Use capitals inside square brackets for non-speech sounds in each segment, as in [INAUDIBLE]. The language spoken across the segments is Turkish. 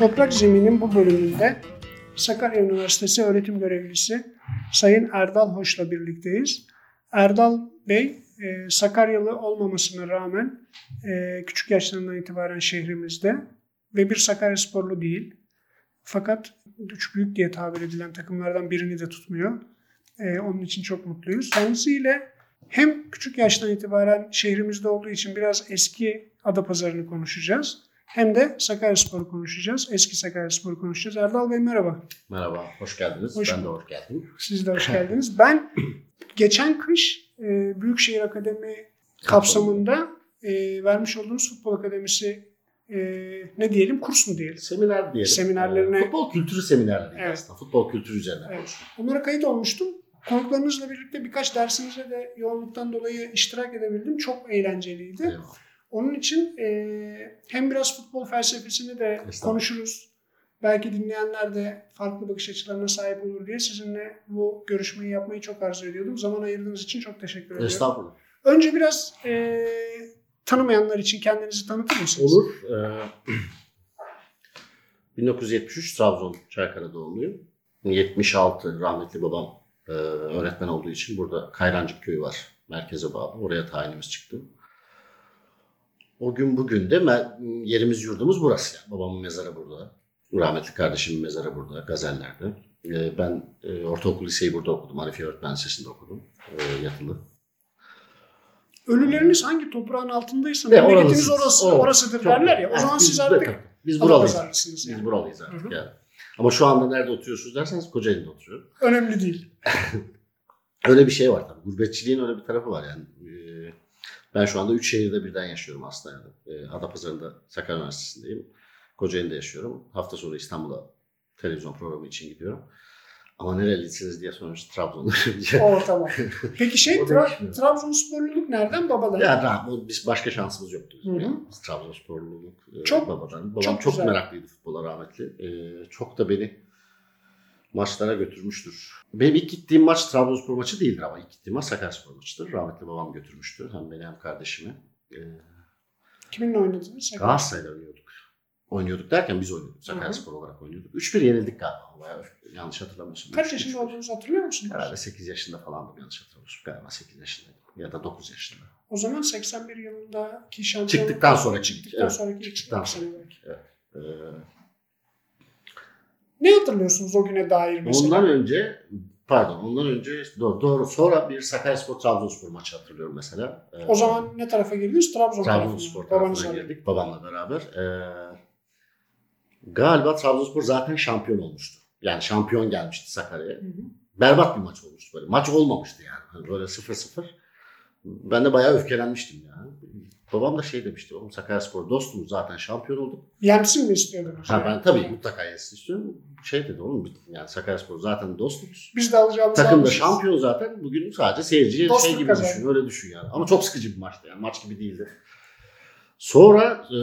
Toprak Zemin'in bu bölümünde Sakarya Üniversitesi öğretim görevlisi Sayın Erdal Hoş'la birlikteyiz. Erdal Bey e, Sakaryalı olmamasına rağmen e, küçük yaşlarından itibaren şehrimizde ve bir Sakarya sporlu değil. Fakat üç büyük diye tabir edilen takımlardan birini de tutmuyor. E, onun için çok mutluyuz. Kendisiyle hem küçük yaştan itibaren şehrimizde olduğu için biraz eski Adapazarı'nı konuşacağız. Hem de Sakaryaspor'u konuşacağız. Eski Sakaryaspor'u konuşacağız. Erdal Bey merhaba. Merhaba, hoş geldiniz. Hoş ben de hoş geldim. Siz de hoş geldiniz. Ben [CLEARS THROAT] geçen kış e, Büyükşehir Akademi kapsamında e, vermiş olduğunuz futbol akademisi e, ne diyelim kurs mu diyelim? Seminer diyelim. Seminerlerine- Ee, futbol kültürü seminerleri Evet. aslında. Futbol kültürü üzerine Evet. konuşuyoruz. Onlara kayıt olmuştum. Konuklarınızla birlikte birkaç dersinize de yoğunluktan dolayı iştirak edebildim. Çok eğlenceliydi. Eyvallah. Onun için e, hem biraz futbol felsefesini de konuşuruz. Belki dinleyenler de farklı bakış açılarına sahip olur diye sizinle bu görüşmeyi yapmayı çok arzu ediyordum. Zaman ayırdığınız için çok teşekkür ediyorum. Estağfurullah. Önce biraz e, tanımayanlar için kendinizi tanıtır mısınız? Olur. [CLEARS THROAT] Ee, 1973 Trabzon Çaykara doğumluyum. 76 rahmetli babam e, öğretmen olduğu için burada Kayrancık köyü var. Merkeze bağlı. Oraya tayinimiz çıktı. O gün bugün de yerimiz yurdumuz burası. Yani. Babamın mezarı burada. Rahmetli kardeşimin mezarı burada. Gazeller'de. E, ben e, ortaokul liseyi burada okudum. Arifiye Öğretmen Lisesi'nde okudum. E, yatılı. Ölüleriniz hangi toprağın altındaysa memleketiniz orası- orası, o. orasıdır derler ya. O zaman biz siz artık Biz buralıyız. Adapazarlısınız Biz yani. buralıyız artık Hı hı. yani. Ama şu anda nerede oturuyorsunuz derseniz Kocaeli'de oturuyorum. önemli değil. [LAUGHS] Öyle bir şey var tabii. Gurbetçiliğin öyle bir tarafı var yani. Ben şu anda üç şehirde birden yaşıyorum aslında. Ee, Adapazarı'nda Sakarya Üniversitesi'ndeyim. Kocaeli'de yaşıyorum. Hafta sonu İstanbul'a televizyon programı için gidiyorum. Ama nerelisiniz diye sormuş Trabzon'da. O tamam. [LAUGHS] Peki şey Tra-. Trabzonsporluluk nereden? Babadan. Ya rahat, biz başka şansımız yoktu. bizim Hı hı. yani. Biz Trabzonsporluluk e, Çok- babadan. Babam çok çok, güzel. meraklıydı futbola rahmetli. Ee, çok da beni maçlara götürmüştür. Benim ilk gittiğim maç Trabzonspor maçı değildir ama ilk gittiğim maç Sakaryaspor maçıdır. Rahmetli babam götürmüştü. Hem beni hem kardeşimi. Ee, Kiminle oynadınız? Galatasaray'la oynuyorduk. Oynuyorduk derken biz oynuyorduk. Sakaryaspor olarak oynuyorduk. 3-1 yenildik galiba. Bayağı yanlış hatırlamıyorsam. Kaç 3-1. yaşında olduğunuzu hatırlıyor musunuz? Herhalde 8 yaşında falandım yanlış hatırlamıyorsam. Galiba 8 yaşındaydım. Ya da 9 yaşında. O zaman 81 yılındaki şampiyonluk Çıktıktan sonra çıktıktan evet. sonraki Çıktıktan belki. Ee, Ne hatırlıyorsunuz o güne dair mesela? Ondan önce pardon ondan önce doğru, doğru sonra bir Sakaryaspor Trabzonspor maçı hatırlıyorum mesela. Ee, O zaman ne tarafa girdiniz? Trabzon Trabzonspor tarafına. Tarafına girdik babamla beraber. Ee, galiba Trabzonspor zaten şampiyon olmuştu. Yani şampiyon gelmişti Sakarya'ya. Berbat bir maç olmuştu böyle. Maç olmamıştı yani. Hani böyle 0-0. Ben de bayağı öfkelenmiştim yani. Babam da şey demişti. Oğlum Sakaryaspor dostumuz zaten şampiyon olduk. Yensin mi istiyordunuz? Ha ben tabii mutlaka yensin istiyorum. Şey dedi oğlum yani Sakaryaspor zaten dostumuz. Biz de alacağımız Takım da şampiyon zaten. Bugün sadece seyirciye Dostluk şey gibi kazandı. düşün. Öyle düşün yani. Ama çok sıkıcı bir maçtı yani. Maç gibi değildi. Sonra e,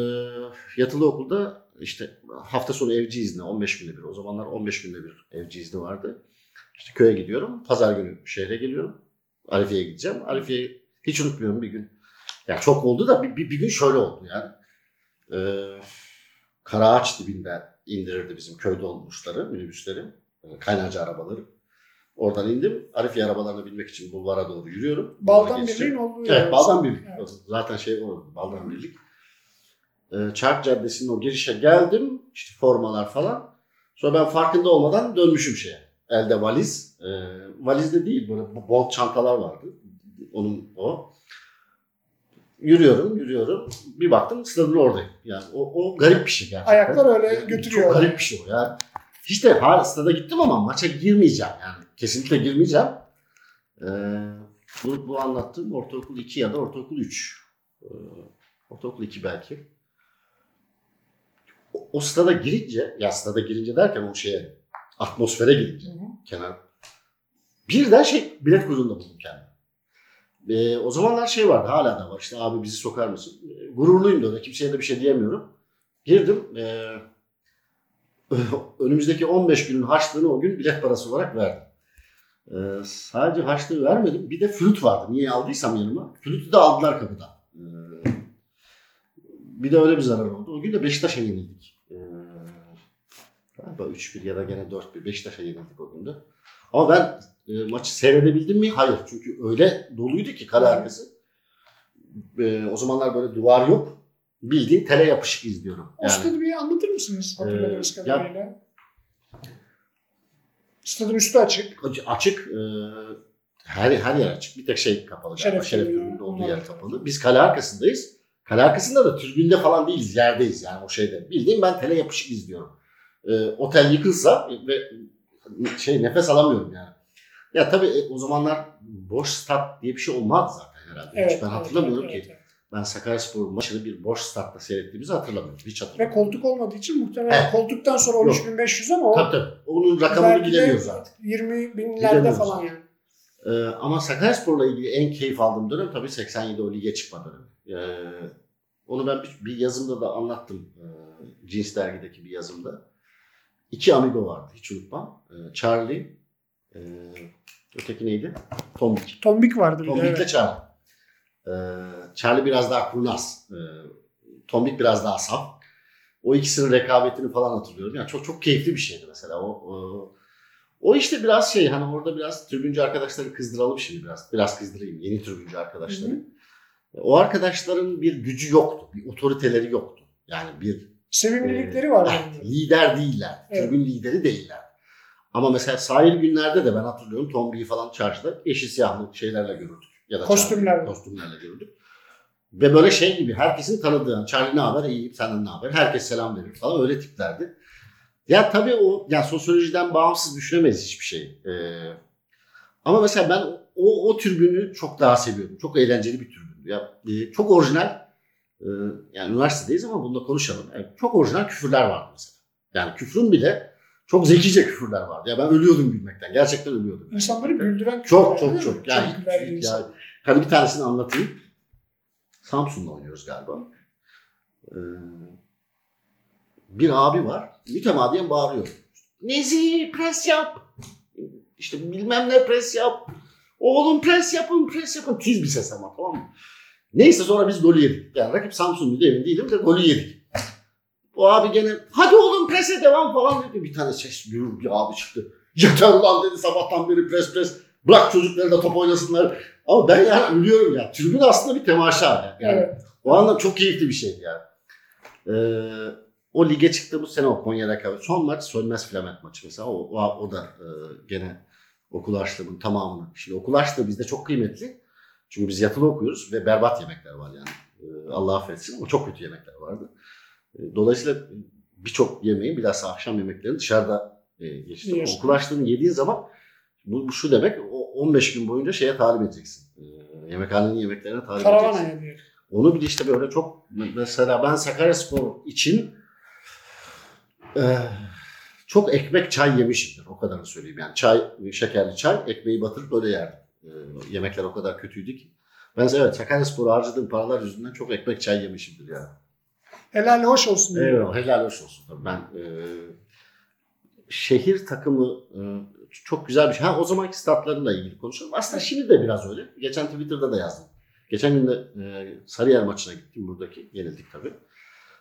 yatılı okulda işte hafta sonu evci izni 15 günde bir. O zamanlar 15 günde bir evci izni vardı. İşte köye gidiyorum. Pazar günü şehre geliyorum. Arifiye'ye gideceğim. Arifiye'yi hiç unutmuyorum bir gün. Yani çok oldu da bir, bir, bir gün şöyle oldu yani. E, Karaağaç dibinde indirirdi bizim köy dolmuşları, minibüsleri. e, Kaynarca arabaları. Oradan indim. Arifiye arabalarına binmek için bulvara doğru yürüyorum. Baldan geçeceğim. birliğin olduğu yer. Evet, Baldan Birlik. Evet. Zaten şey o, Baldan Birlik. Ee, Çark Caddesi'nin o girişe geldim. İşte formalar falan. Sonra ben farkında olmadan dönmüşüm şeye. Elde valiz. Ee, valizde değil böyle bol çantalar vardı. Onun o. Yürüyorum, yürüyorum. Bir baktım stadın oradayım. Yani o, o garip bir şey gerçekten. Ayaklar öyle Yani götürüyor. Çok garip bir şey o yani. Hiç de stada gittim ama maça girmeyeceğim yani. Kesinlikle girmeyeceğim. Ee, bu, bu anlattığım ortaokul 2 ya da ortaokul 3. Ee, ortaokul 2 belki. O, o stada girince, ya stada girince derken o şeye, atmosfere girince Hı hı. kenar. Birden şey bilet kuyruğunda buldum kendimi. Ee, o zamanlar şey vardı hala da var işte abi bizi sokar mısın? Ee, gururluyum da kimseye de bir şey diyemiyorum. Girdim. Ee, [LAUGHS] önümüzdeki 15 günün harçlığını o gün bilet parası olarak verdim. Ee, sadece harçlığı vermedim. Bir de flüt vardı. Niye aldıysam yanıma. Flütü de aldılar kapıdan. Ee, bir de öyle bir zarar oldu. O gün de Beşiktaş'a yenildik. Ee, Galiba 3-1 ya da gene 4-1. Beşiktaş'a yenildik o günde. Ama ben e, maçı seyredebildim mi? Hayır. Çünkü öyle doluydu ki kale arkası. E, o zamanlar böyle duvar yok. Bildiğin tele yapışık izliyorum. O stadı bir anlatır mısınız hatırladığınız Ee, kadarıyla? Stadın üstü açık. Açık- e, her her yer açık. Bir tek şey kapalı. galiba. Şeref Şeref tribünü, tribününde olduğu yer kapalı. Biz kale arkasındayız. Kale arkasında da tribünde falan değiliz. Yerdeyiz yani o şeyde. Bildiğim ben tele yapışık izliyorum. E, otel yıkılsa ve şey nefes alamıyorum yani. Ya tabii e, o zamanlar boş stat diye bir şey olmazdı zaten herhalde. Hiç Evet, ben evet, hatırlamıyorum evet, ki. evet. Ben Sakaryaspor maçını bir boş statta seyrettiğimizi hatırlamıyorum. Hiç Ve hatırlamıyorum. koltuk olmadığı için muhtemelen Evet. koltuktan sonra 13.500 ama o Tabii tabii. Onun rakamını bilemiyoruz artık. 20 binlerde falan yani. Ee, ama Sakaryaspor'la ilgili en keyif aldığım dönem tabii 87 o lige çıkma dönemi. Ee, onu ben bir, bir yazımda da anlattım. Ee, Cins dergideki bir yazımda. İki amigo vardı hiç unutmam. Ee, Charlie, e, öteki neydi? Tombik. Tombik vardı bir de. Tombik'le Evet. Charlie. Ee, Charlie biraz daha kurnaz. Ee, Tombik biraz daha saf. O ikisinin rekabetini falan hatırlıyorum. Yani çok çok keyifli bir şeydi mesela. O, o, o işte biraz şey hani orada biraz tribüncü arkadaşları kızdıralım şimdi biraz. Biraz kızdırayım yeni tribüncü arkadaşları. Hı hı. O arkadaşların bir gücü yoktu. Bir otoriteleri yoktu. Yani bir Sevimlilikleri vardı. eh, onların. lider değiller. Evet. Tribün lideri değiller. Ama mesela sahil günlerde de ben hatırlıyorum Tombi'yi falan çarşıda yeşil siyahlı şeylerle görürdük. Ya da Kostümlerle. Kostümlerle görürdük. Ve böyle şey gibi herkesin tanıdığı. Charlie ne haber? İyiyim senden ne haber? Herkes selam verir falan öyle tiplerdi. Ya tabii o yani sosyolojiden bağımsız düşünemeyiz hiçbir şey. Ee, ama mesela ben o, o türbünü çok daha seviyorum. Çok eğlenceli bir türbündü. Ya, e, çok orijinal. E, yani üniversitedeyiz ama bunu da konuşalım. Yani çok orijinal küfürler vardı mesela. Yani küfrün bile çok zekice küfürler vardı. Ya ben ölüyordum gülmekten. Gerçekten ölüyordum. İnsanları güldüren Çok küfürler, çok çok. Yani, çok insan. yani hadi bir tanesini anlatayım. Samsun'da oynuyoruz galiba. Ee, bir abi var. Mütemadiyen bağırıyor. Nezi pres yap. İşte bilmem ne pres yap. Oğlum pres yapın pres yapın. Tiz bir ses ama tamam mı? Neyse sonra biz golü yedik. Yani rakip Samsun'du emin değilim de golü yedik. O abi gene hadi oğlum prese devam falan dedi. Bir tane ses bir, bir abi çıktı. Yeter lan dedi sabahtan beri pres pres. Bırak çocukları da top oynasınlar. Ama ben yani ölüyorum ya. Tribün aslında bir temaşa. Yani Evet. o anlam çok keyifli bir şeydi yani. Ee, o lige çıktığımız sene o Konya rekabet. Son maç Sönmez Filament maçı mesela. O, o, o da e, gene okul harçlığımın tamamını. Şimdi okul harçlığı bizde çok kıymetli. Çünkü biz yatılı okuyoruz ve berbat yemekler var yani. Ee, Allah affetsin ama çok kötü yemekler vardı. Ee, dolayısıyla birçok yemeği bilhassa akşam yemeklerini dışarıda e. Yiyorsun. Okul harçlığını yediğin zaman bu, bu şu demek o 15 gün boyunca şeye talim edeceksin. Ee, yemekhanenin yemeklerine talim edeceksin. Karavanaya diyor. Onu bile işte böyle çok mesela ben Sakaryaspor için e, çok ekmek çay yemişimdir. O kadarını söyleyeyim. Yani çay, şekerli çay, ekmeği batırıp böyle yerdim. E, yemekler o kadar kötüydü ki. Ben evet Sakaryaspor'a harcadığım paralar yüzünden çok ekmek çay yemişimdir yani. Helal hoş olsun. diyor. Eyvallah helal hoş olsun. Tabii Ben e, şehir takımı e, çok güzel bir şey. Ha o zamanki statlarıyla ilgili konuşalım. Aslında şimdi de biraz öyle. Geçen Twitter'da da yazdım. Geçen gün de e, Sarıyer maçına gittim buradaki. Yenildik tabii.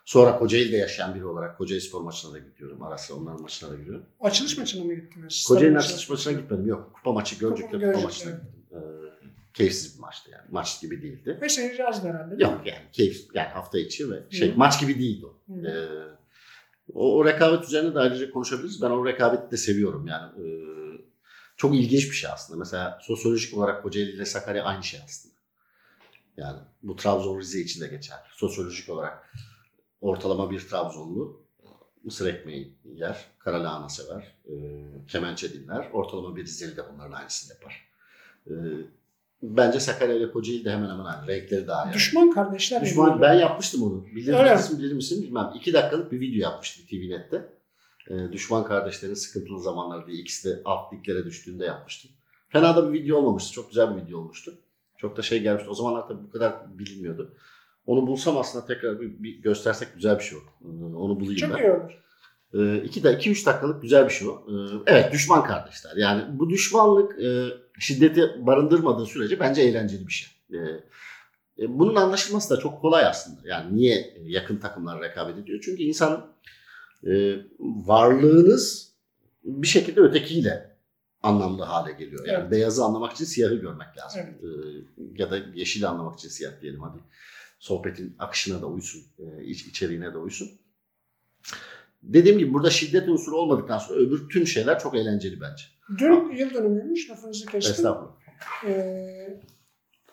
Sonra Kocaeli'de yaşayan biri olarak Kocaeli Spor maçına da gidiyorum. Ara sıra onların maçına da gidiyorum. Açılış maçına mı gittiniz? Kocaeli'nin açılış maçına gitmedim. Yok kupa maçı Gölcük'te kupa Gölcük'te. maçına gittim. E, keyifsiz bir maçtı yani. Maç gibi değildi. Ve seyirci azdı herhalde. Yok yani keyif yani hafta içi ve şey Hı. maç gibi değildi o. Hı. Ee, o, o rekabet üzerine de ayrıca konuşabiliriz. Ben o rekabeti de seviyorum yani. Ee, çok ilginç bir şey aslında. Mesela sosyolojik olarak Kocaeli ile Sakarya aynı şey aslında. Yani bu Trabzon Rize için de geçer. Sosyolojik olarak ortalama bir Trabzonlu mısır ekmeği yer, kara lahana sever, e, kemençe dinler. Ortalama bir Rizeli de bunların aynısını yapar. E, bence Sakarya ile Kocaeli de hemen hemen aynı. Renkleri daha yani. Düşman kardeşler. Düşman yani. ben yapmıştım onu. Bilir Öyle mi? misin bilir misin bilmem. İki dakikalık bir video yapmıştım TVNet'te. Ee, düşman kardeşlerin sıkıntılı zamanları diye ikisi de alt liglere düştüğünde yapmıştım. Fena da bir video olmamıştı. Çok güzel bir video olmuştu. Çok da şey gelmişti. O zamanlar tabii bu kadar bilinmiyordu. Onu bulsam aslında tekrar bir, bir göstersek güzel bir şey olur. Ee, onu bulayım Çok ben. iyi olur. Ee, iki de iki üç dakikalık güzel bir şey o. Ee, evet düşman kardeşler. Yani bu düşmanlık e, şiddeti barındırmadığı sürece bence eğlenceli bir şey. Ee, e, bunun anlaşılması da çok kolay aslında. Yani niye yakın takımlar rekabet ediyor? Çünkü insan e, varlığınız bir şekilde ötekiyle anlamlı hale geliyor. Yani Evet. beyazı anlamak için siyahı görmek lazım. Evet. E, ya da yeşili anlamak için siyah diyelim hadi. Sohbetin akışına da uysun, e, iç, içeriğine de uysun. Dediğim gibi burada şiddet unsuru olmadıktan sonra öbür tüm şeyler çok eğlenceli bence. Dün yıl dönümüymüş lafınızı kestim. Estağfurullah. Ee,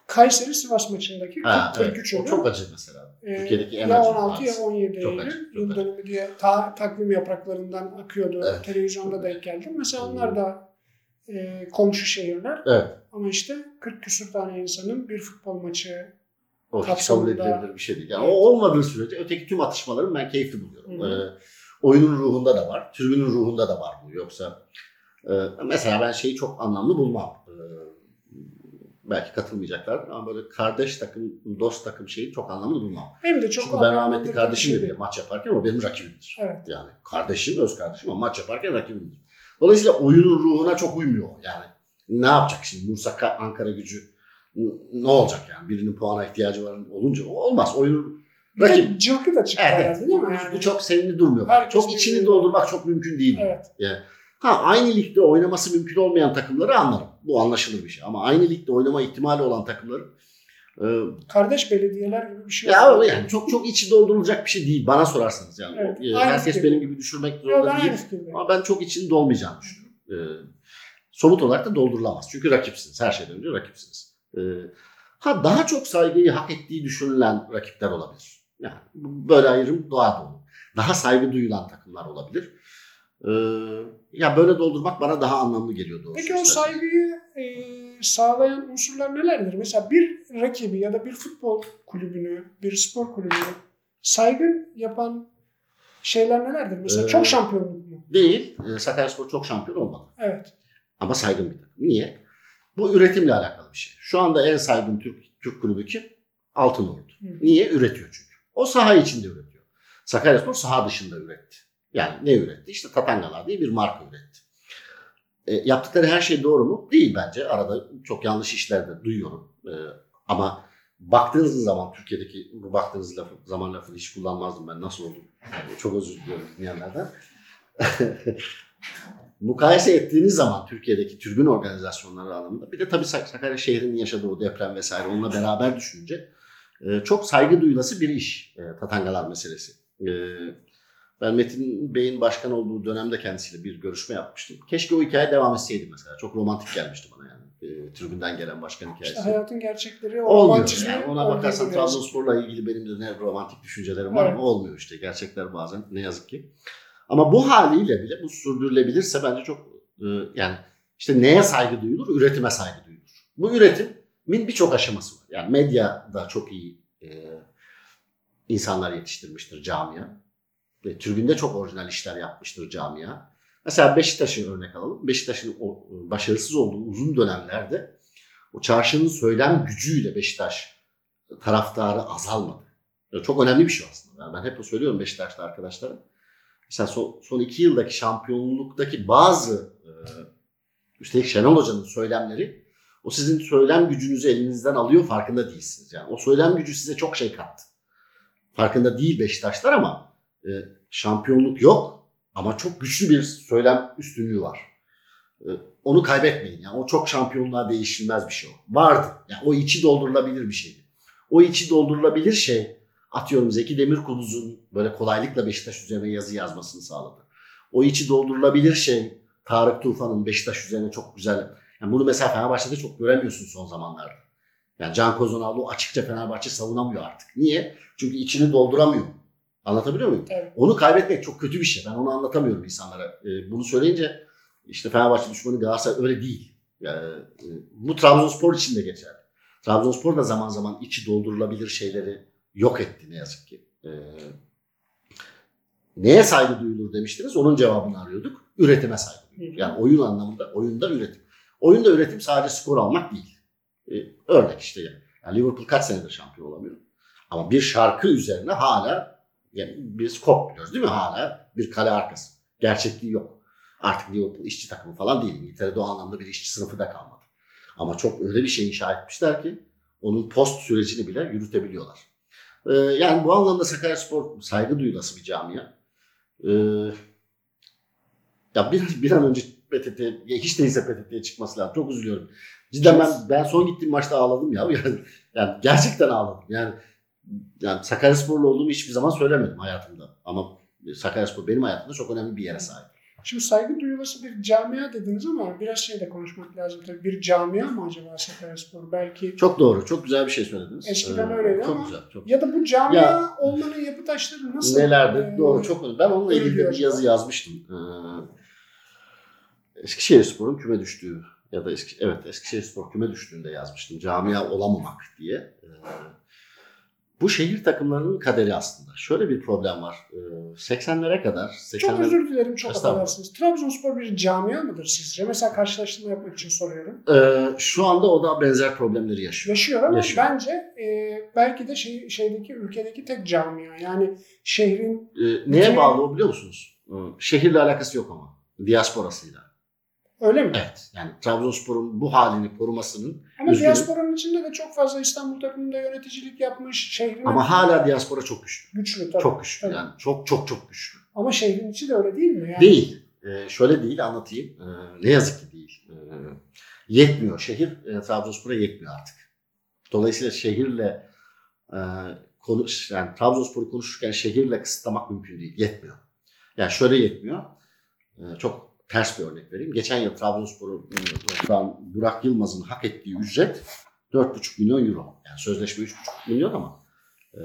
Kayseri Sivas maçındaki Ha, 43 evet. O çok acı mesela. Ee, Türkiye'deki en ya acı 16 ya hadise. 17 Çok Eylül yıl dönümü diye ta- takvim yapraklarından akıyordu. Evet. Televizyonda denk geldim. Mesela onlar da e, komşu şehirler. Evet. Ama işte 40 küsur tane insanın bir futbol maçı O Kapsamında- kabul edilebilir bir şey değil. Yani Evet. o olmadığı sürece öteki tüm atışmaların ben keyifli buluyorum. Hı. Ee, oyunun ruhunda da var, tribünün ruhunda da var bu. Yoksa e, mesela ben şeyi çok anlamlı bulmam. Ee, belki katılmayacaklar ama böyle kardeş takım, dost takım şeyi çok anlamlı bulmam. hem de çok Çünkü ben rahmetli anlamlandırıcı kardeşim bir de şey bile maç yaparken o benim rakibimdir. Evet. Yani kardeşim, öz kardeşim ama maç yaparken rakibimdir. Dolayısıyla oyunun ruhuna çok uymuyor yani. Ne yapacak şimdi Bursa Ka- Ankara gücü ne olacak yani birinin puana ihtiyacı var olunca olmaz. Oyunun Bir de rakip cılkı da çıktı Evet, herhalde değil mi? bu, Yani, bu çok sevimli durmuyor. Herkes çok içini birbirini- doldurmak çok mümkün değil. Evet. Ha aynı ligde oynaması mümkün olmayan takımları anlarım. Bu anlaşılır bir şey. Ama aynı ligde oynama ihtimali olan takımları e, Kardeş belediyeler gibi bir şey. ya oldu. yani çok çok içi doldurulacak bir şey değil bana sorarsanız yani. Evet, E, herkes fikir. benim gibi düşünmek zorunda değil. Ama ben çok içini dolmayacağını düşünüyorum. E, somut olarak da doldurulamaz. Çünkü rakipsiniz. Her şeyden önce rakipsiniz. E, ha daha çok saygıyı hak ettiği düşünülen rakipler olabilir. Yani böyle ayrım doğal olur. Daha saygı duyulan takımlar olabilir. Ee, ya böyle doldurmak bana daha anlamlı geliyor doğrusu. Peki o saygıyı e, sağlayan unsurlar nelerdir? Mesela bir rakibi ya da bir futbol kulübünü, bir spor kulübünü saygın yapan şeyler nelerdir? Mesela Ee, çok şampiyonluk mu? Değil. E, Sakaryaspor çok şampiyon olmadı. Evet. Ama saygın bir takım. Niye? Bu üretimle alakalı bir şey. Şu anda en saygın Türk, Türk kulübü kim? Altınordu. Niye? Üretiyor çünkü. O saha içinde üretiyor. Sakaryaspor saha dışında üretti. Yani ne üretti? İşte Tatangalar diye bir marka üretti. E, yaptıkları her şey doğru mu? Değil bence. Arada çok yanlış işler de duyuyorum. E, ama baktığınız zaman Türkiye'deki bu baktığınız lafı, zaman lafını hiç kullanmazdım ben. Nasıl oldu? Yani çok özür diliyorum dinleyenlerden. [LAUGHS] Mukayese ettiğiniz zaman Türkiye'deki türbün organizasyonları anlamında bir de tabii Sak- Sakarya şehrinin yaşadığı o deprem vesaire onunla beraber düşününce e, çok saygı duyulası bir iş e, Tatangalar meselesi. E, ben Metin Bey'in başkan olduğu dönemde kendisiyle bir görüşme yapmıştım. Keşke o hikaye devam etseydi mesela. Çok romantik gelmişti bana yani. E, tribünden gelen başkan hikayesi. İşte hayatın gerçekleri o Olmuyor. Yani ona bakarsan. Trabzonspor'la ilgili benim de ne romantik düşüncelerim var Evet. ama olmuyor işte. Gerçekler bazen ne yazık ki. Ama bu haliyle bile bu sürdürülebilirse bence çok e, yani işte neye saygı duyulur? Üretime saygı duyulur. Bu üretimin birçok aşaması var. Yani medya da çok iyi e, insanlar yetiştirmiştir camia. Ve tribünde çok orijinal işler yapmıştır camia. Mesela Beşiktaş'ı örnek alalım. Beşiktaş'ın o e, başarısız olduğu uzun dönemlerde o çarşının söylem gücüyle Beşiktaş taraftarı azalmadı. Yani çok önemli bir şey aslında. Yani ben hep söylüyorum Beşiktaş'ta arkadaşlara. Mesela son, son iki yıldaki şampiyonluktaki bazı e, üstelik Şenol Hoca'nın söylemleri o sizin söylem gücünüzü elinizden alıyor farkında değilsiniz. Yani o söylem gücü size çok şey kattı. Farkında değil Beşiktaşlar ama e, şampiyonluk yok ama çok güçlü bir söylem üstünlüğü var. E, onu kaybetmeyin. Yani o çok şampiyonluğa değişilmez bir şey o. Vardı. Yani o içi doldurulabilir bir şeydi. O içi doldurulabilir şey atıyorum Zeki Demirkubuz'un böyle kolaylıkla Beşiktaş üzerine yazı yazmasını sağladı. O içi doldurulabilir şey Tarık Tufan'ın Beşiktaş üzerine çok güzel. Yani bunu mesela Fenerbahçe'de çok göremiyorsun son zamanlarda. Yani Can Kozanoğlu açıkça Fenerbahçe savunamıyor artık. Niye? Çünkü içini dolduramıyor. Anlatabiliyor muyum? Evet. Onu kaybetmek çok kötü bir şey. Ben onu anlatamıyorum insanlara. Ee, bunu söyleyince işte Fenerbahçe düşmanı Galatasaray öyle değil. Yani, e, bu Trabzonspor için de geçerli. Trabzonspor da zaman zaman içi doldurulabilir şeyleri yok etti ne yazık ki. Ee, neye saygı duyulur demiştiniz. Onun cevabını arıyorduk. Üretime saygı duyulur. Yani oyun anlamında oyunda üretim. Oyunda üretim sadece skor almak değil. Ee, örnek işte yani. yani Liverpool kaç senedir şampiyon olamıyor. Ama bir şarkı üzerine hala yani biz kop biliyoruz değil mi? Hala bir kale arkası. Gerçekliği yok. Artık Liverpool işçi takımı falan değil. İngiltere'de o anlamda bir işçi sınıfı da kalmadı. Ama çok öyle bir şey inşa etmişler ki onun post sürecini bile yürütebiliyorlar. Ee, yani bu anlamda Sakaryaspor saygı duyulası bir camia. Ee, ya bir, bir an önce PTT, hiç değilse PTT'ye çıkması lazım. Çok üzülüyorum. Cidden ben ben son gittiğim maçta ağladım ya. [LAUGHS] Yani, yani gerçekten ağladım. Yani yani Sakaryasporlu olduğumu hiçbir zaman söylemedim hayatımda. Ama Sakaryaspor benim hayatımda çok önemli bir yere sahip. Şimdi saygı duyulası bir camia dediniz ama biraz şey de konuşmak lazım tabii. Bir camia mı acaba Sakaryaspor? Belki Çok doğru. Çok güzel bir şey söylediniz. Eskiden öyleydi çok ama- güzel. Çok ya da bu camia Ya- olmanın yapı taşları nasıl? Nelerdir? e, Doğru çok önemli. Ben onunla ilgili de bir yazı yazmıştım. Ee, Eskişehirspor'un küme düştüğü ya da Eski, evet Eskişehirspor küme düştüğünde yazmıştım. Camia olamamak diye. Ee, bu şehir takımlarının kaderi aslında. Şöyle bir problem var. Ee, 80'lere kadar 80'ler Çok özür dilerim çok affedersiniz. Trabzonspor bir camia mıdır sizce? Mesela karşılaştırma yapmak için soruyorum. Ee, şu anda o da benzer problemleri yaşıyor. Yaşıyor ama Yaşıyor. bence e, belki de şey, şeydeki ülkedeki tek camia. Yani şehrin Ee, neye Bütün- bağlı o biliyor musunuz? Ee, şehirle alakası yok ama. Diasporasıyla. Öyle mi? Evet. Yani Trabzonspor'un bu halini korumasının Ama Üzgünüm. diasporanın içinde de çok fazla İstanbul takımında yöneticilik yapmış. Şehrin ama hala diaspora çok güçlü. güçlü tabii. Çok güçlü. Tabii. Yani çok çok çok güçlü. Ama şehrin içi de öyle değil mi? Yani Değil. Ee, şöyle değil anlatayım. Ee, ne yazık ki değil. Ee, yetmiyor. Şehir e, Trabzonspor'a yetmiyor artık. Dolayısıyla şehirle e, konuş, yani Trabzonspor'u konuşurken şehirle kısıtlamak mümkün değil. Yetmiyor. Yani şöyle yetmiyor. Ee, çok ters bir örnek vereyim. Geçen yıl Trabzonspor'un Burak Yılmaz'ın hak ettiği ücret 4,5 milyon euro. Yani sözleşme 3,5 milyon ama e,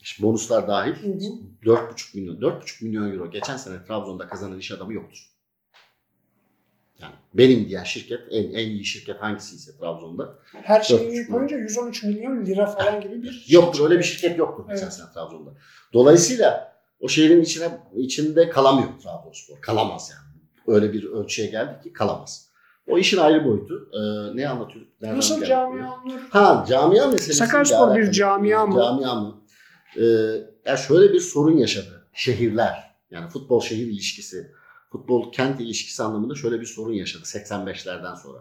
işte bonuslar dahil Hı hı. 4,5 milyon 4,5 milyon euro geçen sene Trabzon'da kazanan iş adamı yoktur. Yani benim diyen şirket en, en iyi şirket hangisiyse Trabzon'da. Her şeyi koyunca 113 milyon lira falan gibi bir Yoktur şey öyle bir şirket yoktur geçen Evet. sene Trabzon'da. Dolayısıyla o şehrin içine içinde kalamıyor Trabzonspor. Kalamaz yani. Öyle bir ölçüye geldi ki kalamaz. O işin ayrı boyutu. Ee, ne anlatıyorduk? Nasıl camia olur? Ha camia meselesi. Sakaryaspor bir camia mı? Camia mı? Ee, ya şöyle bir sorun yaşadı. Şehirler. Yani futbol şehir ilişkisi. Futbol kent ilişkisi anlamında şöyle bir sorun yaşadı 85'lerden sonra.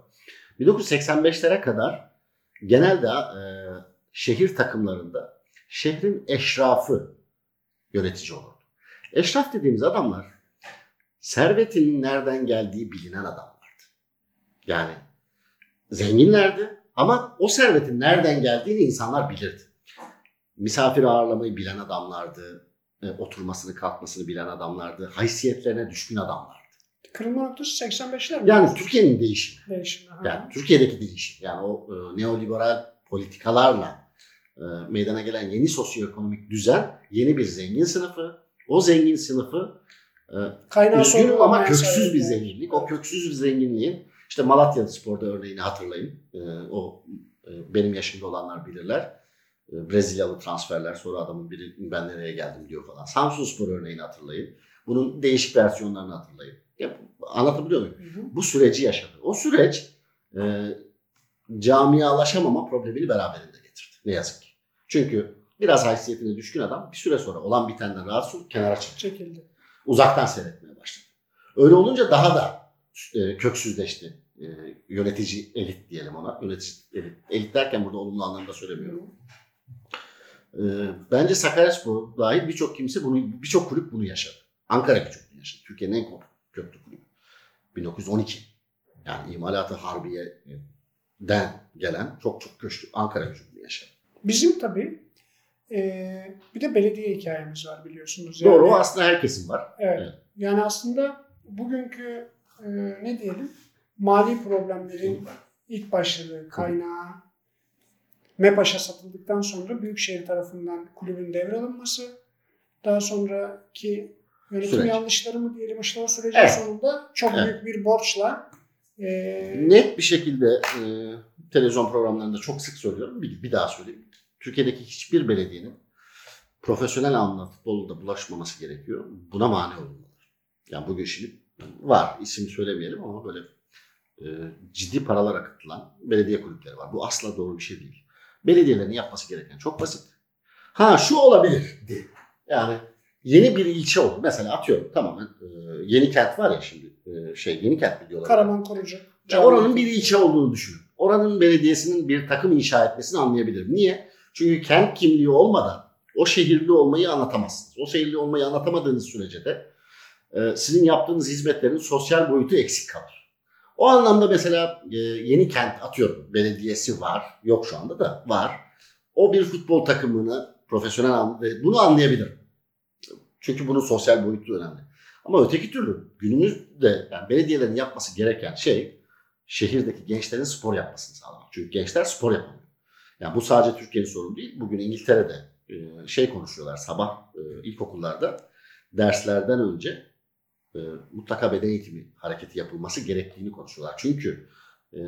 1985'lere kadar genelde e, şehir takımlarında şehrin eşrafı yönetici olurdu. Eşraf dediğimiz adamlar servetinin nereden geldiği bilinen adamlardı. Yani zenginlerdi ama o servetin nereden geldiğini insanlar bilirdi. Misafir ağırlamayı bilen adamlardı, e, oturmasını kalkmasını bilen adamlardı, haysiyetlerine düşkün adamlardı. Kırılma noktası 85'ler mi? Yani Türkiye'nin değişimi. Değişimi. ha. Yani Türkiye'deki değişim yani o e, neoliberal politikalarla e, meydana gelen yeni sosyoekonomik düzen yeni bir zengin sınıfı. O zengin sınıfı Kaynağı üzgün ama köksüz bir sayılır. zenginlik. O köksüz bir zenginliğin işte Malatya Spor'da örneğini hatırlayın. E, o e, benim yaşımda olanlar bilirler. E, Brezilyalı transferler sonra adamın biri ben nereye geldim diyor falan. Samsun Spor örneğini hatırlayın. Bunun değişik versiyonlarını hatırlayın. Ya, anlatabiliyor muyum? Hı hı. bu süreci yaşadı. O süreç e, camialaşamama problemini beraberinde getirdi. Ne yazık ki. Çünkü biraz haysiyetine düşkün adam bir süre sonra olan bitenden rahatsız olup kenara çıktı. Çekildi. Uzaktan seyretmeye başladı. Öyle olunca daha da e, köksüzleşti. E, yönetici elit diyelim ona. Yönetici elit. Elit derken burada olumlu anlamda söylemiyorum. E, bence Sakaryaspor dahil birçok kimse bunu, birçok kulüp bunu yaşadı. Ankara gücü bunu yaşadı. Türkiye'nin en köklü kulübü. 1912. Yani imalatı harbiyeden gelen çok çok köklü Ankara gücü bunu yaşadı. Bizim tabii e, bir de belediye hikayemiz var biliyorsunuz. Yani, Doğru o aslında herkesin var. Evet. Evet. Yani aslında bugünkü e, ne diyelim mali problemlerin ilk başladığı kaynağı MEPAŞ'a satıldıktan sonra Büyükşehir tarafından kulübün devralınması daha sonraki yönetim Süreç. yanlışları mı diyelim işte o sürecin Evet. sonunda çok Evet. büyük bir borçla e, Net bir şekilde e, televizyon programlarında çok sık söylüyorum. Bir, bir daha söyleyeyim. Türkiye'deki hiçbir belediyenin profesyonel anlamda futbolda bulaşmaması gerekiyor. Buna mani olmalılar. Yani bugün şimdi var isim söylemeyelim ama böyle e, ciddi paralar akıtılan belediye kulüpleri var. Bu asla doğru bir şey değil. Belediyelerin yapması gereken çok basit. Ha şu olabilirdi. Yani yeni bir ilçe oldu. Mesela atıyorum tamamen e, yeni kent var ya şimdi e, şey yeni kent mi diyorlar. Karaman Korucu. Ya oranın bir ilçe olduğunu düşünün. Oranın belediyesinin bir takım inşa etmesini anlayabilirim. Niye? Çünkü kent kimliği olmadan o şehirli olmayı anlatamazsınız. O şehirli olmayı anlatamadığınız sürece de e, sizin yaptığınız hizmetlerin sosyal boyutu eksik kalır. O anlamda mesela e, yeni kent atıyorum belediyesi var. Yok şu anda da var. O bir futbol takımını profesyonel anlamda bunu anlayabilirim. Çünkü bunun sosyal boyutu önemli. Ama öteki türlü günümüzde yani belediyelerin yapması gereken şey şehirdeki gençlerin spor yapmasını sağlamak. Çünkü gençler spor yapamıyor. Yani bu sadece Türkiye'nin sorunu değil. Bugün İngiltere'de e, şey konuşuyorlar sabah e, ilkokullarda derslerden önce e, mutlaka beden eğitimi hareketi yapılması gerektiğini konuşuyorlar. Çünkü e,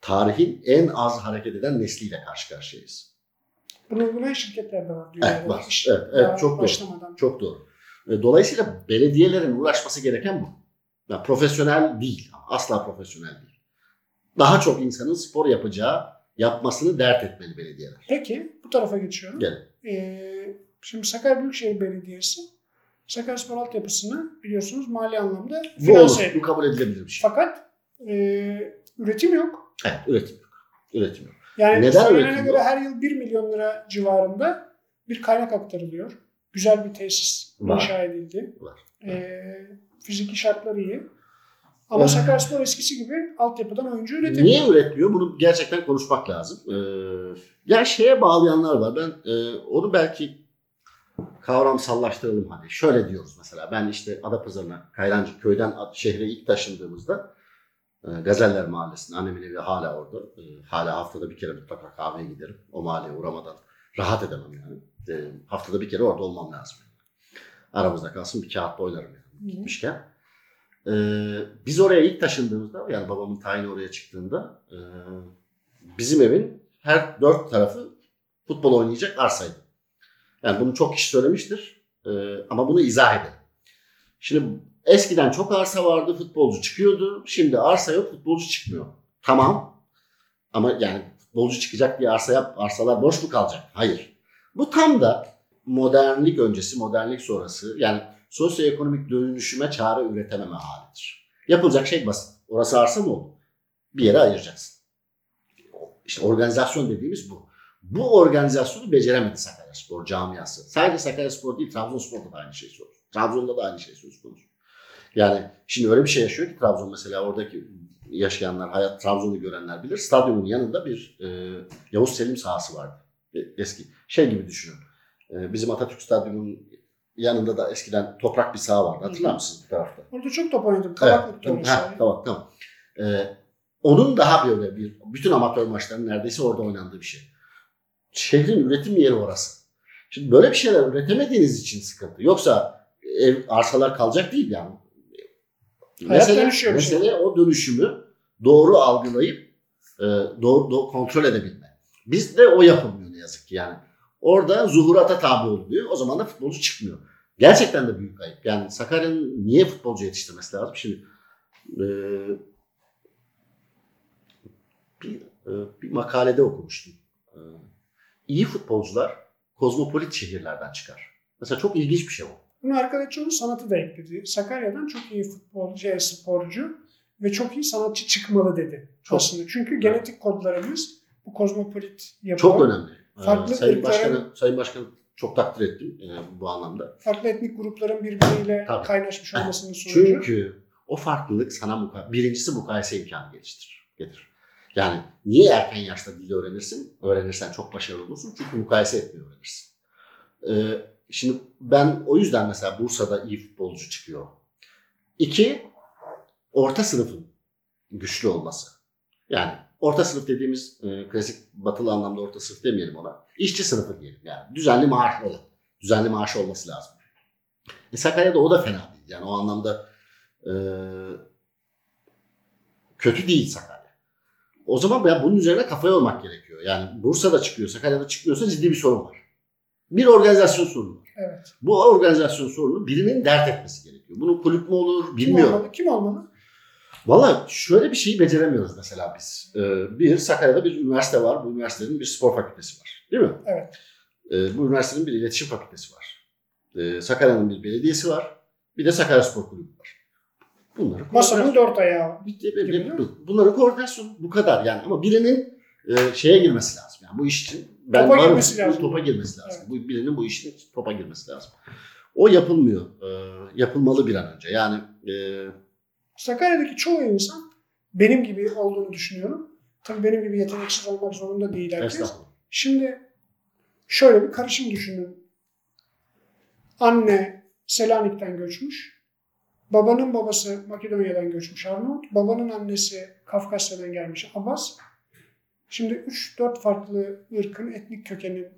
tarihin en az hareket eden nesliyle karşı karşıyayız. Bunu uygulayan şirketler de var. Evet var. Evet, evet çok doğru. Çok doğru. Dolayısıyla belediyelerin uğraşması gereken bu. Yani profesyonel değil. Asla profesyonel değil. Daha çok insanın spor yapacağı, yapmasını dert etmeli belediyeler. Peki bu tarafa geçiyorum. Gelin. Ee, şimdi Sakarya Büyükşehir Belediyesi Sakarya Spor altyapısını biliyorsunuz mali anlamda bu olur. Bu kabul edilebilir bir şey. Fakat e, üretim yok. Evet üretim yok. Üretim yok. Yani Neden söylenene göre her yıl 1 milyon lira civarında bir kaynak aktarılıyor. Güzel bir tesis var. inşa edildi. Var. E, fiziki şartları iyi. Ama Sakaryaspor eskisi gibi altyapıdan oyuncu üretemiyor. Niye üretmiyor? Bunu gerçekten konuşmak lazım. Ee, yani şeye bağlayanlar var. Ben e, onu belki kavramsallaştıralım hadi. Şöyle diyoruz mesela. Ben işte Adapazarı'na, Kayrancı köyden şehre ilk taşındığımızda e, Gazeller Mahallesi'nin annemin evi hala orada. E, hala haftada bir kere mutlaka kahveye giderim. O mahalleye uğramadan rahat edemem yani. E, haftada bir kere orada olmam lazım. Aramızda kalsın bir kağıt oynarım yani gitmişken. E, biz oraya ilk taşındığımızda yani babamın tayini oraya çıktığında e, bizim evin her dört tarafı futbol oynayacak arsaydı. Yani bunu çok kişi söylemiştir e, ama bunu izah edelim. Şimdi eskiden çok arsa vardı futbolcu çıkıyordu. Şimdi arsa yok futbolcu çıkmıyor. Tamam ama yani futbolcu çıkacak bir arsa yap, arsalar boş mu kalacak? Hayır. Bu tam da modernlik öncesi, modernlik sonrası yani sosyoekonomik dönüşüme çare üretememe halidir. Yapılacak şey basit. Orası arsa mı oldu? Bir yere ayıracaksın. İşte organizasyon dediğimiz bu. Bu organizasyonu beceremedi Sakaryaspor camiası. Sadece Sakaryaspor değil Trabzonspor'da da aynı şey söz Trabzon'da da aynı şey söz konusu. Yani şimdi öyle bir şey yaşıyor ki Trabzon mesela oradaki yaşayanlar, hayat Trabzon'u görenler bilir. Stadyumun yanında bir e, Yavuz Selim sahası vardı. E, eski. Şey gibi düşünün. E, bizim Atatürk Stadyumu'nun yanında da eskiden toprak bir saha vardı. Hatırlar mısınız bu tarafta? Orada çok top oynadım. Kabaklıkta evet. Ha, tamam tamam. Ee, onun daha böyle bir bütün amatör maçların neredeyse orada oynandığı bir şey. Şehrin üretim yeri orası. Şimdi böyle bir şeyler üretemediğiniz için sıkıntı. Yoksa ev arsalar kalacak değil yani. Mesele, mesele şey. o dönüşümü doğru algılayıp e, doğru, doğru kontrol edebilme. Biz de o yapılmıyor ne yazık ki yani. Orada zuhurata tabi oluyor. O zaman da futbolcu çıkmıyor. Gerçekten de büyük ayıp. Yani Sakarya'nın niye futbolcu yetiştirmesi lazım? Şimdi e, bir, e, bir makalede okumuştum. E, iyi futbolcular kozmopolit şehirlerden çıkar. Mesela çok ilginç bir şey o. Bunu arkadaşımın sanatı da ekledi. Sakarya'dan çok iyi futbolcu, sporcu ve çok iyi sanatçı çıkmalı dedi. Çok. Aslında. Çünkü genetik kodlarımız bu kozmopolit yapı. Çok önemli. Farklı Sayın Başkanı, Sayın Başkanı çok takdir ettim e, bu anlamda. Farklı etnik grupların birbiriyle Tabii. kaynaşmış olmasının sonucu. Çünkü o farklılık sana muka birincisi mukayese imkanı geliştirir. Getir. Yani niye erken yaşta dil öğrenirsin? Öğrenirsen çok başarılı olursun. Çünkü mukayese etmeyi öğrenirsin. Ee, şimdi ben o yüzden mesela Bursa'da iyi futbolcu çıkıyor. İki, orta sınıfın güçlü olması. Yani orta sınıf dediğimiz e, klasik batılı anlamda orta sınıf demeyelim ona. İşçi sınıfı diyelim yani. Düzenli maaş olan. Düzenli maaş olması lazım. E, Sakarya'da o da fena değil. Yani o anlamda e, kötü değil Sakarya. O zaman ya bunun üzerine kafaya olmak gerekiyor. Yani Bursa'da çıkıyor, Sakarya'da çıkmıyorsa ciddi bir sorun var. Bir organizasyon sorunu var. Evet. Bu organizasyon sorunu birinin dert etmesi gerekiyor. Bunu kulüp mü olur bilmiyorum. Kim olmalı? Kim olmalı? Valla şöyle bir şeyi beceremiyoruz mesela biz. Ee, bir Sakarya'da bir üniversite var. Bu üniversitenin bir spor fakültesi var. Değil mi? Evet. Ee, bu üniversitenin bir iletişim fakültesi var. Ee, Sakarya'nın bir belediyesi var. Bir de Sakarya Spor Kulübü var. Bunları Masanın dört ayağı. Bitti, bitti, bunların koordinasyon bu kadar yani. Ama birinin e, şeye girmesi lazım. Yani bu iş için ben topa girmesi lazım. topa girmesi lazım. Evet. Bu birinin bu işin topa girmesi lazım. O yapılmıyor. E, yapılmalı bir an önce. Yani e, Sakarya'daki çoğu insan benim gibi olduğunu düşünüyorum. Tabii benim gibi yeteneksiz olmak zorunda değil herkes. Şimdi şöyle bir karışım düşünün. Anne Selanik'ten göçmüş. Babanın babası Makedonya'dan göçmüş Arnavut. Babanın annesi Kafkasya'dan gelmiş Abbas. Şimdi 3-4 farklı ırkın etnik kökenin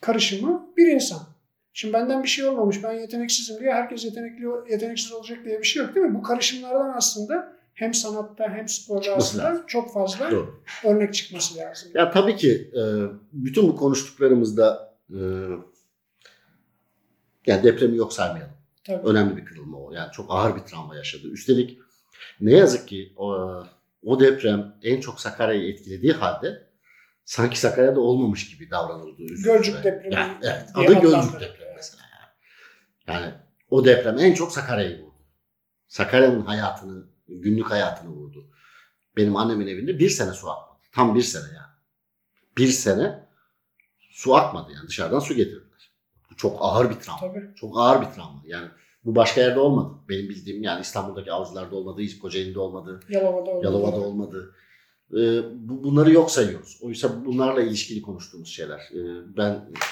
karışımı bir insan. Şimdi benden bir şey olmamış, ben yeteneksizim diye herkes yetenekli, yeteneksiz olacak diye bir şey yok değil mi? Bu karışımlardan aslında hem sanatta hem sporda aslında lazım. çok fazla Doğru. örnek çıkması lazım. Ya tabii ki e, bütün bu konuştuklarımızda e, yani depremi yok saymayalım. Tabii. Önemli bir kırılma o. Yani çok ağır bir travma yaşadı. Üstelik ne yazık ki o, o deprem en çok Sakarya'yı etkilediği halde sanki Sakarya'da olmamış gibi davranıldı. Gölcük depremi Yani, evet. Adı Gölcük depremi. Yani. o deprem en çok Sakarya'yı vurdu. Sakarya'nın hayatını, günlük hayatını vurdu. Benim annemin evinde bir sene su akmadı. Tam bir sene yani. Bir sene su akmadı yani. Dışarıdan su getirdiler. Bu çok ağır bir travma. Tabii. Çok ağır bir travma. Yani bu başka yerde olmadı. Benim bildiğim yani İstanbul'daki avcılarda olmadı, Kocaeli'de olmadı, Yalova'da oldu. Yalova'da olmadı. Ee, bu, bunları yok sayıyoruz. Oysa bunlarla ilişkili konuştuğumuz şeyler. Ee, ben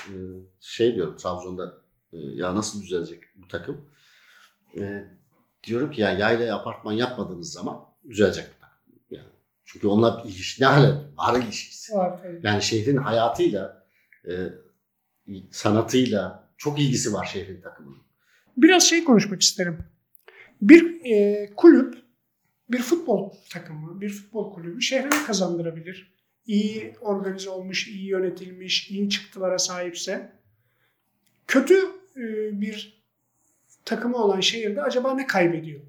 e, şey diyorum Trabzon'da ya nasıl düzelecek bu takım? Ee, diyorum ki ya yayla apartman yapmadığınız zaman düzelecek bu takım. Yani, çünkü onunla ilişki ne hale? Var ilişkisi. Var tabii. Yani şehrin hayatıyla, e, sanatıyla çok ilgisi var şehrin takımının. Biraz şey konuşmak isterim. Bir e, kulüp, bir futbol takımı, bir futbol kulübü şehrini kazandırabilir. İyi organize olmuş, iyi yönetilmiş, iyi çıktılara sahipse. Kötü e, bir takımı olan şehirde acaba ne kaybediyor?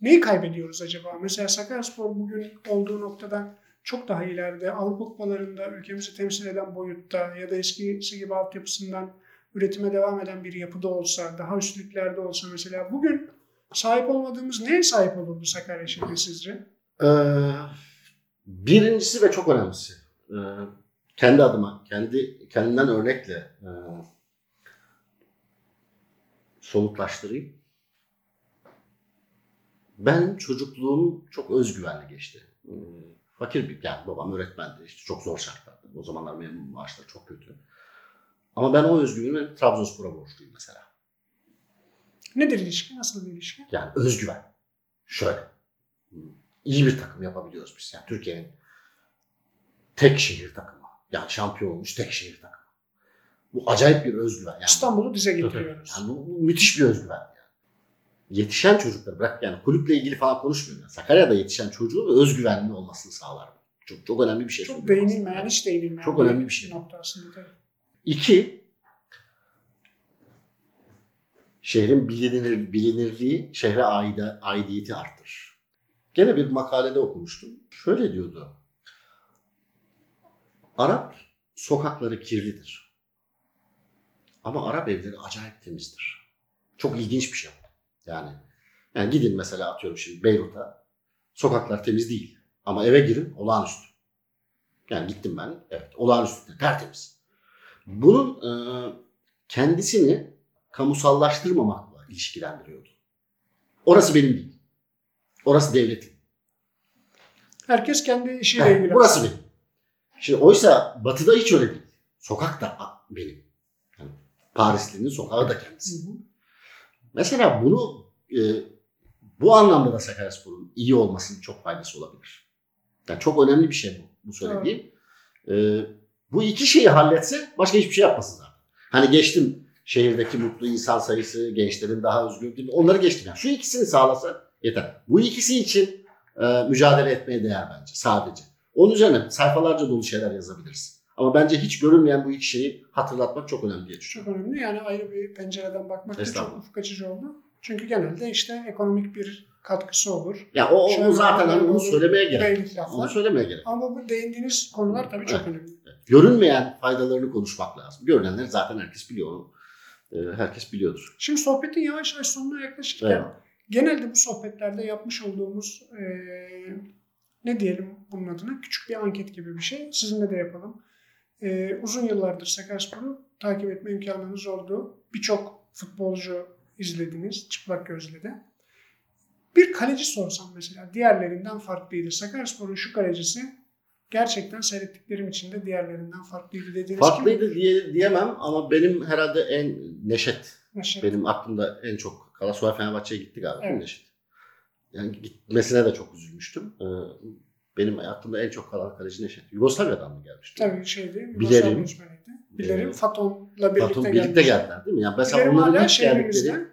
Neyi kaybediyoruz acaba? Mesela Sakaryaspor bugün olduğu noktadan çok daha ileride Avrupa kupalarında ülkemizi temsil eden boyutta ya da eskisi gibi altyapısından üretime devam eden bir yapıda olsa, daha üstlüklerde olsa mesela bugün sahip olmadığımız neye sahip olurdu Sakarya şehri sizce? Ee, birincisi ve çok önemlisi. Ee, kendi adıma, kendi kendimden örnekle e, somutlaştırayım. Ben çocukluğum çok özgüvenli geçti. Ee, fakir bir, yani babam öğretmendi. işte çok zor şartlarda. O zamanlar memnun maaşlar çok kötü. Ama ben o özgüveni Trabzonspor'a borçluyum mesela. Nedir ilişki? Nasıl bir ilişki? Yani özgüven. Şöyle. İyi bir takım yapabiliyoruz biz. Yani Türkiye'nin tek şehir takımı. Yani şampiyon olmuş tek şehir takımı. Bu acayip bir özgüven. Yani, İstanbul'u dize getiriyoruz. yani bu, bu müthiş bir özgüven. Yani. Yetişen çocuklar bırak yani kulüple ilgili falan konuşmuyorum. Yani Sakarya'da yetişen çocuğun özgüvenli olmasını sağlar. Çok çok önemli bir şey. Çok değinilmeyen, aslında. hiç değinilmeyen Çok önemli bir şey. İki, şehrin bilinir, bilinirliği şehre aide, aidiyeti arttırır. Gene bir makalede okumuştum. Şöyle diyordu. Arap sokakları kirlidir. Ama Arap evleri acayip temizdir. Çok ilginç bir şey. Yani, yani gidin mesela atıyorum şimdi Beyrut'a. Sokaklar temiz değil. Ama eve girin olağanüstü. Yani gittim ben. Evet olağanüstü. Tertemiz. Bunun e, kendisini kamusallaştırmamakla ilişkilendiriyordu. Orası benim değil. Orası devletin. Herkes kendi işiyle Evet, ilgili. burası benim. Şimdi oysa batıda hiç öyle değil. Sokak da benim. Parislinin sokağı da kendisi. Hı hı. Mesela bunu e, bu anlamda da Sakaryaspor'un iyi olmasının çok faydası olabilir. Yani çok önemli bir şey bu, bu söylediğim. E, bu iki şeyi halletse başka hiçbir şey yapmasın zaten. Hani geçtim şehirdeki mutlu insan sayısı, gençlerin daha özgür değil? Onları geçtim. Yani şu ikisini sağlasa yeter. Bu ikisi için e, mücadele etmeye değer bence sadece. Onun üzerine sayfalarca dolu şeyler yazabiliriz. Ama bence hiç görünmeyen bu iki şeyi hatırlatmak çok önemli diye. Çok önemli. Yani ayrı bir pencereden bakmak da çok ufuk açıcı oldu. Çünkü genelde işte ekonomik bir katkısı olur. Ya o, o zaten hani onu söylemeye gerek. Onu söylemeye gerek. Ama bu değindiğiniz konular tabii çok Evet. önemli. Görünmeyen faydalarını konuşmak lazım. Görünenleri zaten herkes biliyor. Ee, herkes biliyordur. Şimdi sohbetin yavaş yavaş sonuna yaklaşırken Evet. genelde bu sohbetlerde yapmış olduğumuz eee, ne diyelim bunun adına küçük bir anket gibi bir şey. Sizinle de yapalım. Eee, uzun yıllardır Sakaryaspor'u takip etme imkanınız oldu. Birçok futbolcu izlediniz çıplak gözle de. Bir kaleci sorsam mesela diğerlerinden farklıydı. Sakaryaspor'un şu kalecisi gerçekten seyrettiklerim içinde diğerlerinden farklıydı dediğiniz? Farklıydı diye, diyemem ama benim herhalde en Neşet. Neşet. Benim aklımda en çok Galatasaray Fenerbahçe'ye gitti galiba Evet. Neşet? Yani gitmesine de çok üzülmüştüm. Ee, benim aklımda en çok kalan kaleci Neşet. Yugoslavya'dan mı gelmişti? Tabii. Bilerim. Yugoslavya göçmeniydi. Bilerim. Ee, Faton'la birlikte, Faton birlikte geldiler değil mi? Yani mesela Bilerim onların ilk geldikleri, şehrimizde.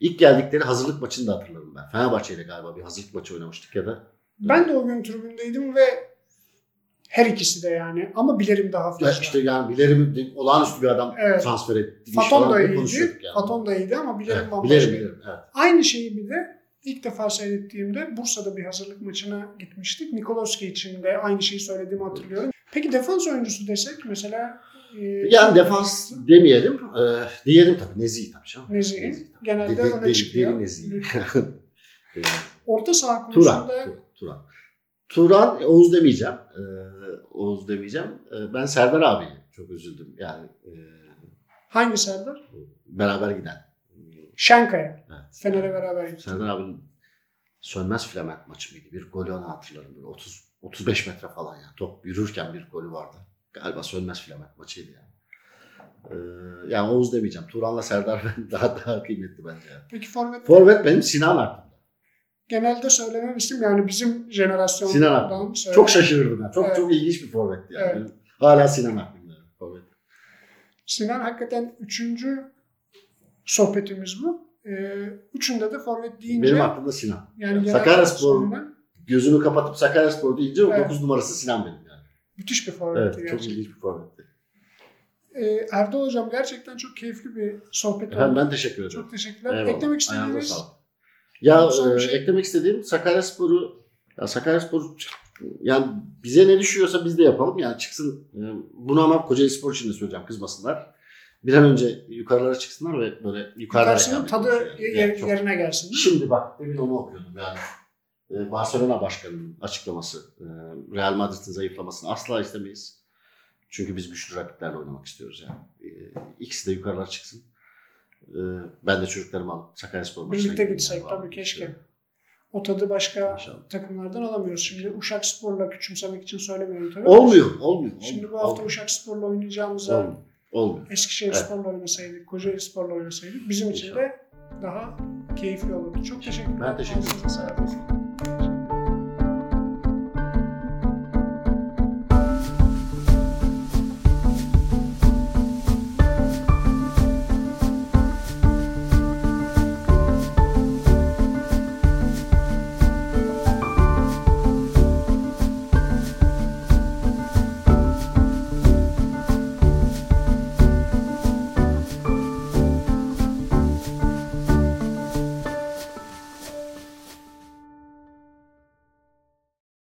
ilk geldikleri hazırlık maçını da hatırlarım ben. Fenerbahçe ile galiba bir hazırlık maçı oynamıştık ya da. Ben de o gün tribündeydim ve her ikisi de yani ama Bilerim daha Ya fazla. işte yani Bilerim olağanüstü bir adam Evet. transfer etti. Faton da iyiydi. yani. Faton da iyiydi ama Bilerim Evet, bambaşka. Bilerim, Bilerim. Evet. Aynı şeyi bir de ilk defa seyrettiğimde Bursa'da bir hazırlık maçına gitmiştik. Nikolovski için de aynı şeyi söylediğimi hatırlıyorum. Peki defans oyuncusu desek mesela e, Yani defans demeyelim. E, diyelim tabii Nezih tabii canım. Nezih. Nezih tabii. Genelde Deli- öne deli- çıkıyor. Deli [LAUGHS] Nezih. Orta saha konusunda Turan. Turan. Turan, Oğuz demeyeceğim. E, Oğuz demeyeceğim. E, ben Serdar abiye çok üzüldüm. Yani e, hangi Serdar? beraber giden. Şenkaya. Fener'e beraber gitti. Serdar abinin Sönmez Flement maçı mıydı? Bir golü onu hatırlarım. Böyle 30, 35 metre falan yani. Top yürürken bir golü vardı. Galiba Sönmez Flement maçıydı yani. Ee, yani Oğuz demeyeceğim. Turan'la Serdar [LAUGHS] daha daha kıymetli bence. Yani. Peki forvet? Forvet benim Sinan aklımda. Genelde söylememiştim yani bizim jenerasyondan Sinan abi. söyle- Çok şaşırdım ben. Çok Evet. çok ilginç bir forvetti yani. Evet. Hala Sinan yani, Forvet. Sinan hakikaten üçüncü sohbetimiz bu. Ee, üçünde de forvet deyince Benim aklımda Sinan. yani Sakaryaspor gözünü kapatıp Sakaryaspor deyince o Evet. 9 numarası Sinan benim yani. müthiş bir Evet, forvetti çok gerçekten. ilginç bir forvetti. Ee, Erdal Hocam gerçekten çok keyifli bir sohbet Efendim oldu. ben teşekkür ederim. Çok teşekkürler. Eyvallah. Eklemek istediğiniz. Ya bir e, şey- eklemek istediğim Sakaryaspor'u ya Sakaryaspor yani bize ne düşüyorsa biz de yapalım. Yani çıksın e, bunu ama Kocaeli Spor için de söyleyeceğim kızmasınlar. Bir an önce yukarılara çıksınlar ve böyle yukarıda yukarısının tadı yani. yer- Yani çok- yerine gelsin. Şimdi bak demin onu okuyordum yani. E, Barcelona başkanının açıklaması. e, Real Madrid'in zayıflamasını asla istemeyiz. Çünkü biz güçlü rakiplerle oynamak istiyoruz yani. E, İkisi de yukarılara çıksın. E, Ben de çocuklarımı alıp Sakaryaspor maçına Birlikte gitsek yani. tabii keşke. O tadı başka İnşallah. takımlardan alamıyoruz. Şimdi Uşak Spor'la küçümsemek için söylemiyorum tabii. Olmuyor, olmuyor. Şimdi bu olmuyor, hafta olmuyor. Uşak Spor'la oynayacağımıza Olmuyor. Olmuyor. Eskişehir Evet. Spor'la oynasaydık, Kocaeli Spor'la oynasaydık bizim için de daha keyifli olurdu. Çok teşekkürler. Ben teşekkür ederim.